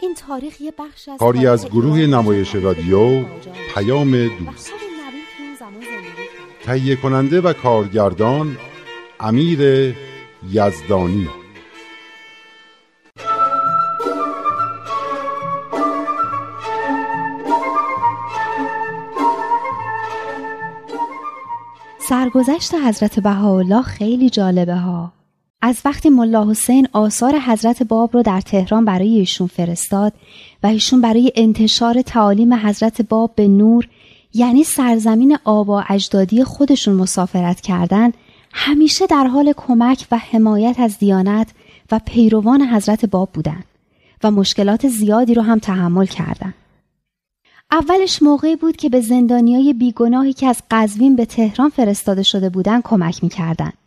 این تاریخ یه بخش از کاری از گروه نمایش رادیو پیام دوست. تهیه کننده و کارگردان امیر یزدانی. سرگذشت حضرت بهاءالله خیلی جالبه ها. از وقتی ملا حسین آثار حضرت باب رو در تهران برای ایشون فرستاد و ایشون برای انتشار تعالیم حضرت باب به نور یعنی سرزمین آبا اجدادی خودشون مسافرت کردن همیشه در حال کمک و حمایت از دیانت و پیروان حضرت باب بودن و مشکلات زیادی رو هم تحمل کردند. اولش موقعی بود که به زندانیای بیگناهی که از قزوین به تهران فرستاده شده بودند کمک می‌کردند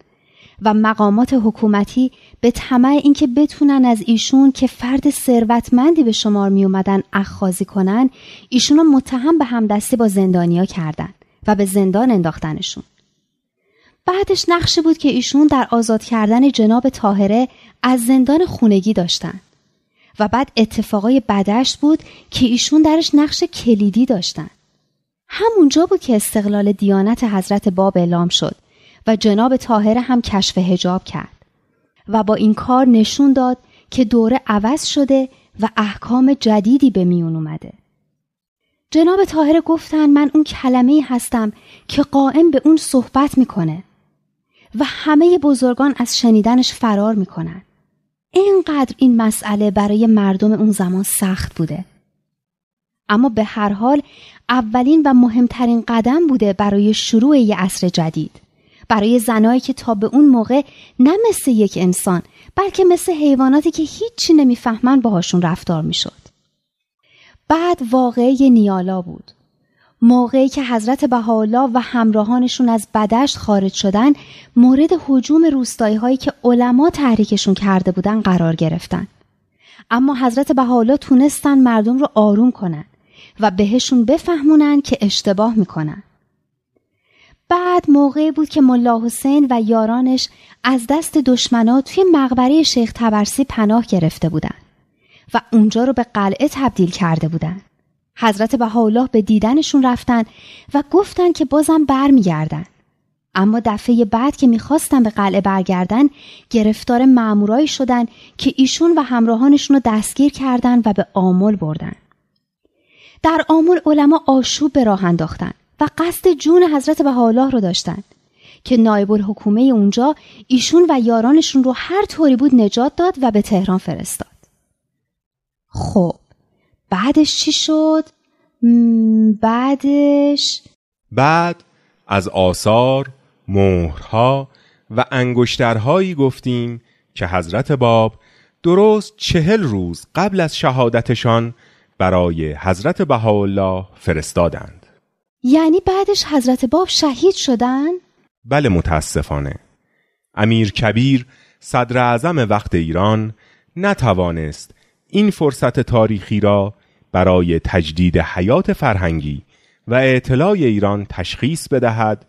و مقامات حکومتی به طمع اینکه بتونن از ایشون که فرد ثروتمندی به شمار می اومدن اخخازی کنن ایشون رو متهم به همدستی با زندانیا کردن و به زندان انداختنشون. بعدش نقشه بود که ایشون در آزاد کردن جناب تاهره از زندان خونگی داشتن و بعد اتفاقای بدشت بود که ایشون درش نقش کلیدی داشتن. همونجا بود که استقلال دیانت حضرت باب اعلام شد. و جناب تاهره هم کشف هجاب کرد و با این کار نشون داد که دوره عوض شده و احکام جدیدی به میون اومده. جناب تاهره گفتن من اون کلمه هستم که قائم به اون صحبت می‌کنه و همه بزرگان از شنیدنش فرار می‌کنن. اینقدر این مسئله برای مردم اون زمان سخت بوده. اما به هر حال اولین و مهمترین قدم بوده برای شروع یه عصر جدید. برای زنایی که تا به اون موقع نه مثل یک انسان بلکه مثل حیواناتی که هیچی نمی‌فهمن باهاشون رفتار می‌شد. بعد واقعه نیالا بود. موقعی که حضرت بهاءالله و همراهانشون از بدشت خارج شدن مورد حجوم روستایی هایی که علما تحریکشون کرده بودن قرار گرفتن. اما حضرت بهاءالله تونستن مردم رو آروم کنن و بهشون بفهمونن که اشتباه می‌کنن. بعد موقعی بود که ملا حسین و یارانش از دست دشمنا توی مقبره شیخ تبرسی پناه گرفته بودن و اونجا رو به قلعه تبدیل کرده بودن. حضرت بهاءالله به دیدنشون رفتن و گفتن که بازم برمیگردن. اما دفعه بعد که می‌خواستن به قلعه برگردن گرفتار مامورایی شدن که ایشون و همراهانشون رو دستگیر کردن و به آمل بردن. در آمل علما آشوب به راه انداختن و قصد جون حضرت بهاءالله رو داشتن که نایب الحکومه اونجا ایشون و یارانشون رو هر طوری بود نجات داد و به تهران فرستاد. خب بعدش چی شد؟ بعدش بعد از آثار، مهرها و انگشترهایی گفتیم که حضرت باب درست چهل روز قبل از شهادتشان برای حضرت بهاءالله فرستادند. یعنی بعدش حضرت باب شهید شدن؟ بله متاسفانه. امیر کبیر صدر اعظم وقت ایران نتوانست این فرصت تاریخی را برای تجدید حیات فرهنگی و اطلاع ایران تشخیص بدهد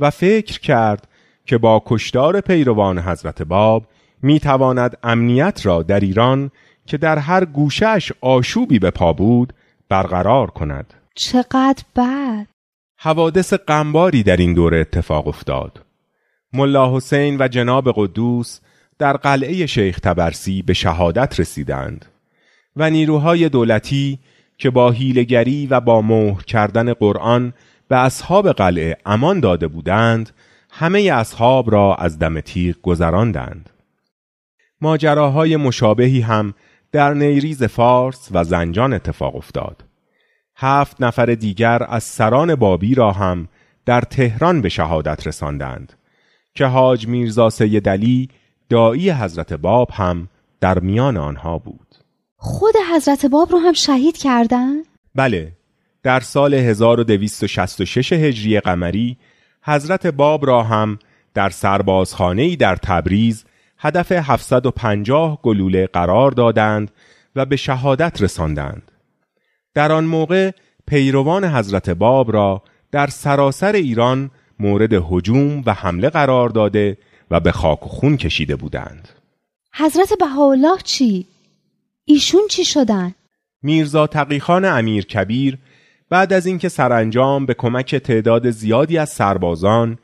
و فکر کرد که با کشتار پیروان حضرت باب می تواند امنیت را در ایران که در هر گوشش آشوبی به پا بود برقرار کند. چقدر بد! حوادث غمباری در این دوره اتفاق افتاد. ملا حسین و جناب قدوس در قلعه شیخ تبرسی به شهادت رسیدند و نیروهای دولتی که با هیلگری و با مهر کردن قرآن به اصحاب قلعه امان داده بودند همه اصحاب را از دم تیغ گذراندند. ماجراهای مشابهی هم در نیریز فارس و زنجان اتفاق افتاد. هفت نفر دیگر از سران بابی را هم در تهران به شهادت رساندند که حاج میرزا سید علی دایی حضرت باب هم در میان آنها بود خود حضرت باب رو هم شهید کردن؟ بله در سال 1266 هجری قمری حضرت باب را هم در سربازخانه‌ای در تبریز هدف 750 گلوله قرار دادند و به شهادت رساندند. در آن موقع پیروان حضرت باب را در سراسر ایران مورد هجوم و حمله قرار داده و به خاک و خون کشیده بودند. حضرت بهاءالله چی؟ ایشون چی شدن؟ میرزا تقیخان امیر کبیر بعد از اینکه سرانجام به کمک تعداد زیادی از سربازان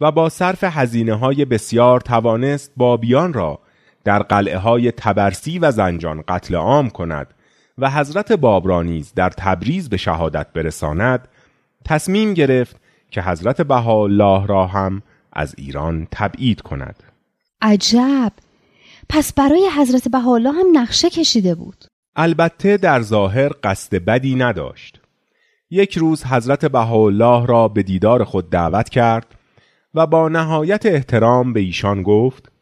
و با صرف هزینه های بسیار توانست بابیان را در قلعه های تبرسی و زنجان قتل عام کند و حضرت باب را نیز در تبریز به شهادت برساند تصمیم گرفت که حضرت بهاءالله را هم از ایران تبعید کند. عجب! پس برای حضرت بهاءالله هم نقشه کشیده بود. البته در ظاهر قصد بدی نداشت. یک روز حضرت بهاءالله را به دیدار خود دعوت کرد و با نهایت احترام به ایشان گفت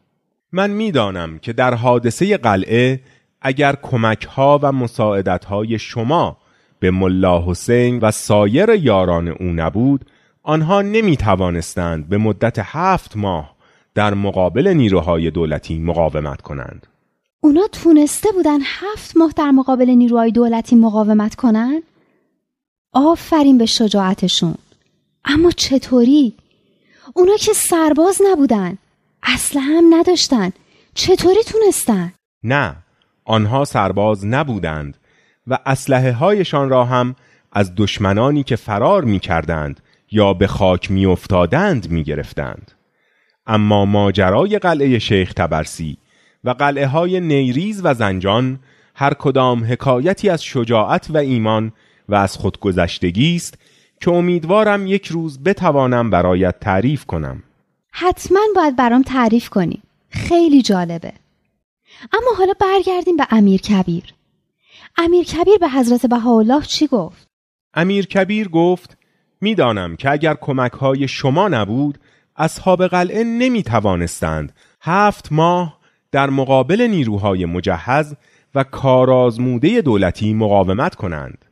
من می‌دانم که در حادثه قلعه اگر کمک ها و مساعدت های شما به ملا حسین و سایر یاران او نبود آنها نمی توانستند به مدت هفت ماه در مقابل نیروهای دولتی مقاومت کنند اونا تونسته بودن هفت ماه در مقابل نیروهای دولتی مقاومت کنند؟ آفرین به شجاعتشون اما چطوری؟ اونا که سرباز نبودن اصلا هم نداشتن چطوری تونستن؟ نه آنها سرباز نبودند و اسلحه هایشان را هم از دشمنانی که فرار می کردند یا به خاک می افتادند می گرفتند. اما ماجرای قلعه شیخ تبرسی و قلعه های نیریز و زنجان هر کدام حکایتی از شجاعت و ایمان و از خودگذشتگی است که امیدوارم یک روز بتوانم برایت تعریف کنم. حتما باید برام تعریف کنی. خیلی جالبه. اما حالا برگردیم به امیر کبیر. امیر کبیر به حضرت بهاءالله چی گفت؟ امیر کبیر گفت می‌دانم که اگر کمک های شما نبود اصحاب قلعه نمی توانستند هفت ماه در مقابل نیروهای مجهز و کارازموده دولتی مقاومت کنند.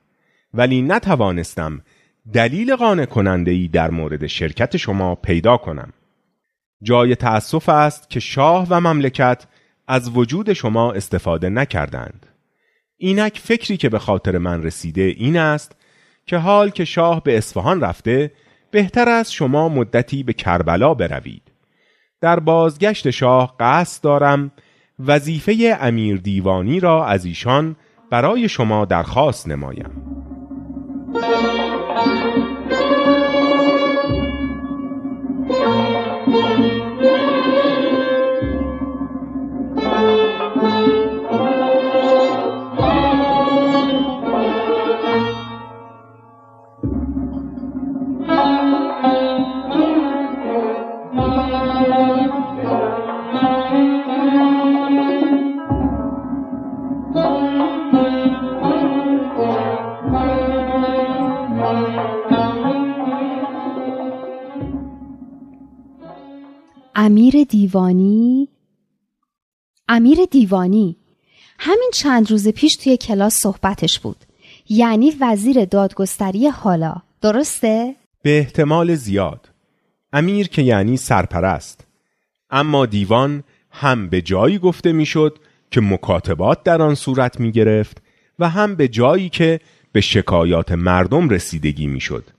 ولی نتوانستم دلیل قانع کننده ای در مورد شرکت شما پیدا کنم. جای تأسف است که شاه و مملکت از وجود شما استفاده نکردند. اینک فکری که به خاطر من رسیده این است که حال که شاه به اصفهان رفته بهتر است شما مدتی به کربلا بروید. در بازگشت شاه قصد دارم وظیفه امیر دیوانی را از ایشان برای شما درخواست نمایم. امیر دیوانی؟ امیر دیوانی. همین چند روز پیش توی کلاس صحبتش بود. یعنی وزیر دادگستری حالا. درسته؟ به احتمال زیاد. امیر که یعنی سرپرست. اما دیوان هم به جایی گفته می‌شد که مکاتبات در آن صورت می گرفت و هم به جایی که به شکایات مردم رسیدگی می‌شد.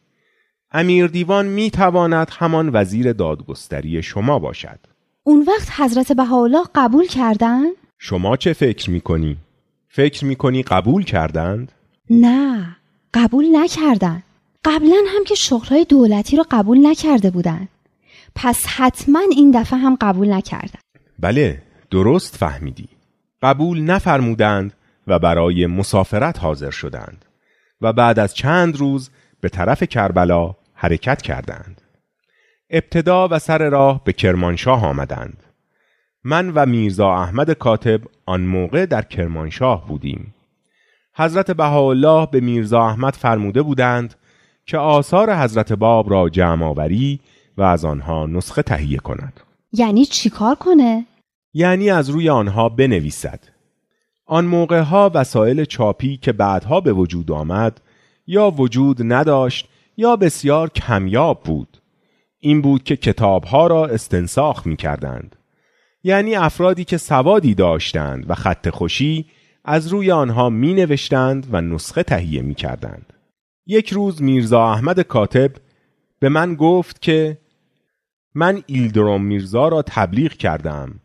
امیر دیوان می تواند همان وزیر دادگستری شما باشد. اون وقت حضرت بهاءالله قبول کردن؟ شما چه فکر می کنی؟ فکر می کنی قبول کردند؟ نه قبول نکردن قبلا هم که شغلهای دولتی رو قبول نکرده بودن پس حتما این دفعه هم قبول نکردن بله درست فهمیدی قبول نفرمودند و برای مسافرت حاضر شدند و بعد از چند روز به طرف کربلا حرکت کردند. ابتدا و سر راه به کرمانشاه آمدند. من و میرزا احمد کاتب آن موقع در کرمانشاه بودیم. حضرت بهاءالله به میرزا احمد فرموده بودند که آثار حضرت باب را جمع آوری و از آنها نسخه تهیه کند. یعنی چیکار کنه؟ یعنی از روی آنها بنویسد. آن موقع ها وسایل چاپی که بعدها به وجود آمد یا وجود نداشت یا بسیار کمیاب بود این بود که کتابها را استنساخ می کردند یعنی افرادی که سوادی داشتند و خط خوشی از روی آنها می نوشتند و نسخه تهیه می کردند. یک روز میرزا احمد کاتب به من گفت که من ایلدروم میرزا را تبلیغ کردم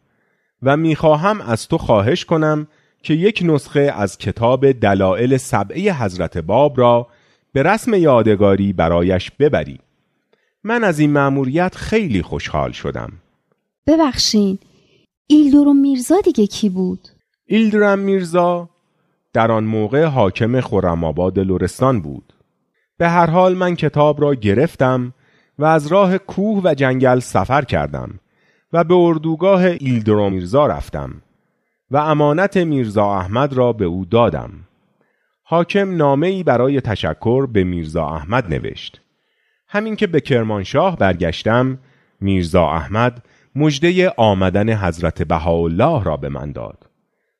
و می‌خواهم از تو خواهش کنم که یک نسخه از کتاب دلائل سبعه حضرت باب را به رسم یادگاری برایش ببری. من از این مأموریت خیلی خوشحال شدم. ببخشین ایلدروم میرزا دیگه کی بود؟ ایلدرم میرزا در آن موقع حاکم خرم‌آباد لرستان بود. به هر حال من کتاب را گرفتم و از راه کوه و جنگل سفر کردم و به اردوگاه ایلدرو میرزا رفتم و امانت میرزا احمد را به او دادم. حاکم نامه ای برای تشکر به میرزا احمد نوشت. همین که به کرمانشاه برگشتم میرزا احمد مژده آمدن حضرت بهاءالله را به من داد.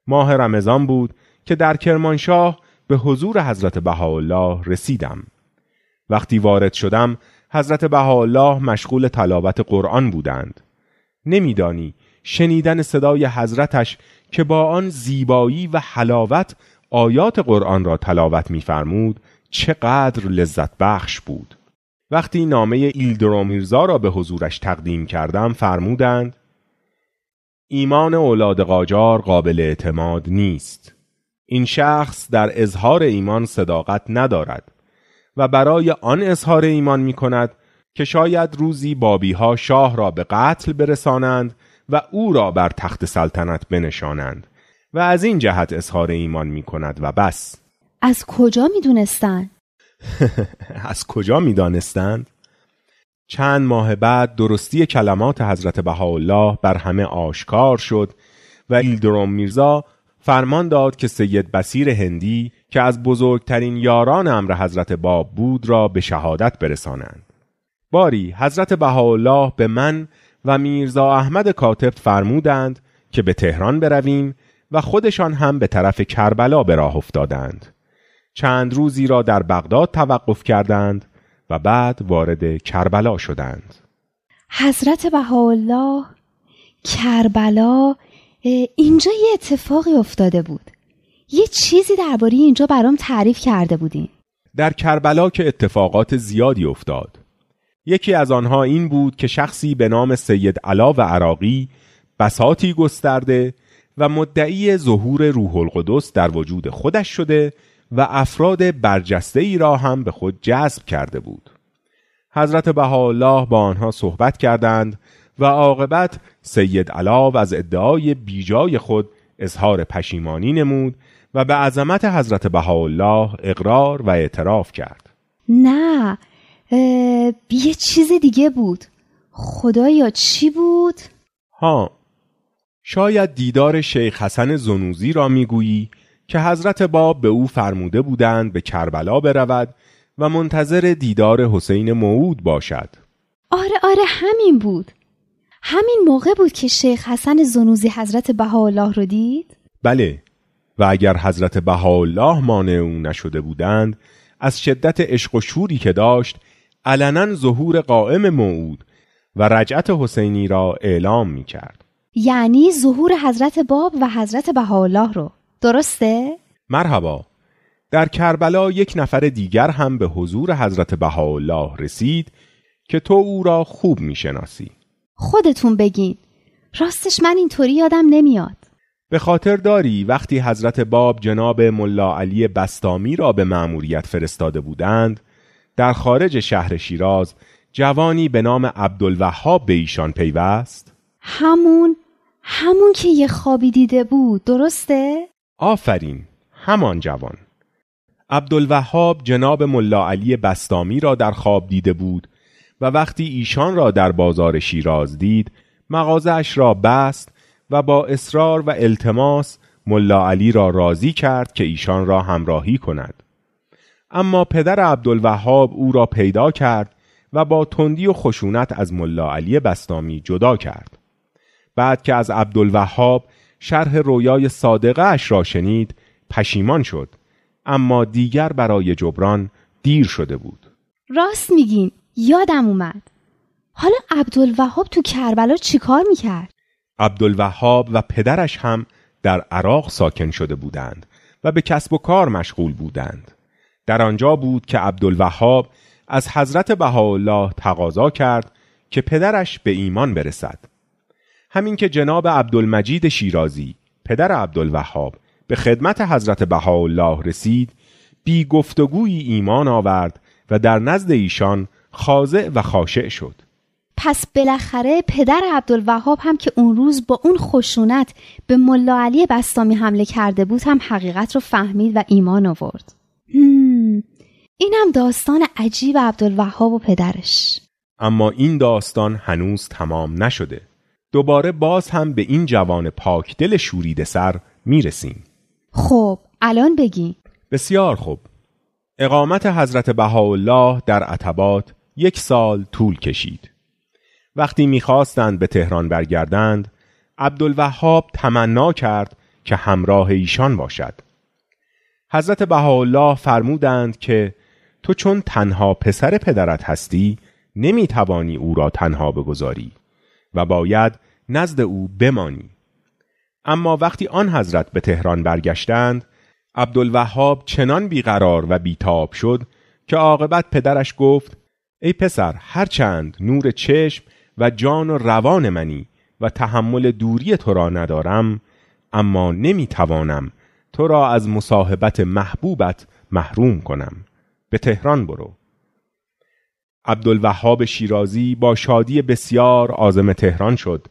ماه رمضان بود که در کرمانشاه به حضور حضرت بهاءالله رسیدم. وقتی وارد شدم حضرت بهاءالله مشغول تلاوت قرآن بودند. نمیدانی شنیدن صدای حضرتش که با آن زیبایی و حلاوت آیات قرآن را تلاوت می‌فرمود چقدر لذت بخش بود. وقتی نامه ایلدرومیرزا را به حضورش تقدیم کردم فرمودند ایمان اولاد قاجار قابل اعتماد نیست این شخص در اظهار ایمان صداقت ندارد و برای آن اظهار ایمان می کند که شاید روزی بابی ها شاه را به قتل برسانند و او را بر تخت سلطنت بنشانند و از این جهت اظهار ایمان می کند و بس از کجا می دونستن؟ از کجا می دانستند؟ چند ماه بعد درستی کلمات حضرت بهاءالله بر همه آشکار شد و ایلدروم میرزا فرمان داد که سید بسیر هندی که از بزرگترین یاران امر حضرت باب بود را به شهادت برسانند. باری حضرت بهاءالله به من و میرزا احمد کاتب فرمودند که به تهران برویم و خودشان هم به طرف کربلا به راه افتادند. چند روزی را در بغداد توقف کردند و بعد وارد کربلا شدند. حضرت بهاءالله کربلا اینجا یه اتفاقی افتاده بود. یه چیزی درباره اینجا برام تعریف کرده بودین. در کربلا که اتفاقات زیادی افتاد. یکی از آنها این بود که شخصی به نام سید علا و عراقی بساتی گسترده و مدعی ظهور روح القدس در وجود خودش شده و افراد برجسته ای را هم به خود جذب کرده بود. حضرت بهاءالله با آنها صحبت کردند و عاقبت سید علاو از ادعای بیجای خود اظهار پشیمانی نمود و به عظمت حضرت بهاءالله اقرار و اعتراف کرد. نه یه چیز دیگه بود. خدایا چی بود؟ ها شاید دیدار شیخ حسن زنوزی را می‌گویی که حضرت باب به او فرموده بودند به کربلا برود و منتظر دیدار حسین موعود باشد. آره آره همین بود. همین موقع بود که شیخ حسن زنوزی حضرت بهاءالله رو دید؟ بله و اگر حضرت بهاءالله مانع او نشده بودند از شدت عشق و شوری که داشت علنا ظهور قائم موعود و رجعت حسینی را اعلام می کرد. یعنی ظهور حضرت باب و حضرت بهاءالله رو. درسته؟ مرحبا. در کربلا یک نفر دیگر هم به حضور حضرت بهاءالله رسید که تو او را خوب می‌شناسی. خودتون بگین. راستش من اینطوری یادم نمیاد. به خاطر داری وقتی حضرت باب جناب ملا علی بستامی را به مأموریت فرستاده بودند در خارج شهر شیراز جوانی به نام عبدالوهاب به ایشان پیوست؟ همون همون که یه خوابی دیده بود درسته؟ آفرین. همان جوان. عبدالوهاب جناب ملا علی بستامی را در خواب دیده بود و وقتی ایشان را در بازار شیراز دید مغازش را بست و با اصرار و التماس ملا علی را راضی کرد که ایشان را همراهی کند. اما پدر عبدالوهاب او را پیدا کرد و با تندی و خشونت از ملا علی بستامی جدا کرد. بعد که از عبدالوهاب شرح رویای صادقه اش را شنید پشیمان شد. اما دیگر برای جبران دیر شده بود. راست میگین یادم اومد. حالا عبدالوهاب تو کربلا چیکار می‌کرد؟ عبدالوهاب و پدرش هم در عراق ساکن شده بودند و به کسب و کار مشغول بودند. در آنجا بود که عبدالوهاب از حضرت بهاءالله تقاضا کرد که پدرش به ایمان برسد. همین که جناب عبدالمجید شیرازی پدر عبدالوهاب به خدمت حضرت بهاءالله رسید بی گفتگویی ایمان آورد و در نزد ایشان خاضع و خاشع شد. پس بالاخره پدر عبدالوهاب هم که اون روز با اون خشونت به ملا علی بستامی حمله کرده بود هم حقیقت رو فهمید و ایمان آورد. اینم داستان عجیب عبدالوهاب و پدرش. اما این داستان هنوز تمام نشده. دوباره باز هم به این جوان پاک دل شورید سر می‌رسیم. خب الان بگی. بسیار خوب. اقامت حضرت بهاءالله در عتبات یک سال طول کشید. وقتی می‌خواستند به تهران برگردند عبدالوهاب تمنا کرد که همراه ایشان باشد. حضرت بهاءالله فرمودند که تو چون تنها پسر پدرت هستی نمی‌توانی او را تنها بگذاری و باید نزد او بمانی. اما وقتی آن حضرت به تهران برگشتند عبدالوهاب چنان بیقرار و بیتاب شد که عاقبت پدرش گفت ای پسر هرچند نور چشم و جان و روان منی و تحمل دوری تو را ندارم اما نمی‌توانم تو را از مصاحبت محبوبت محروم کنم. به تهران برو. عبدالوهاب شیرازی با شادی بسیار آزم تهران شد.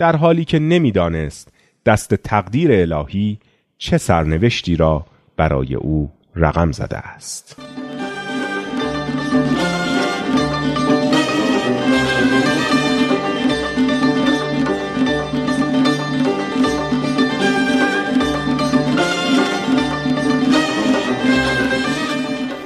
در حالی که نمی‌دانست دست تقدیر الهی چه سرنوشتی را برای او رقم زده است.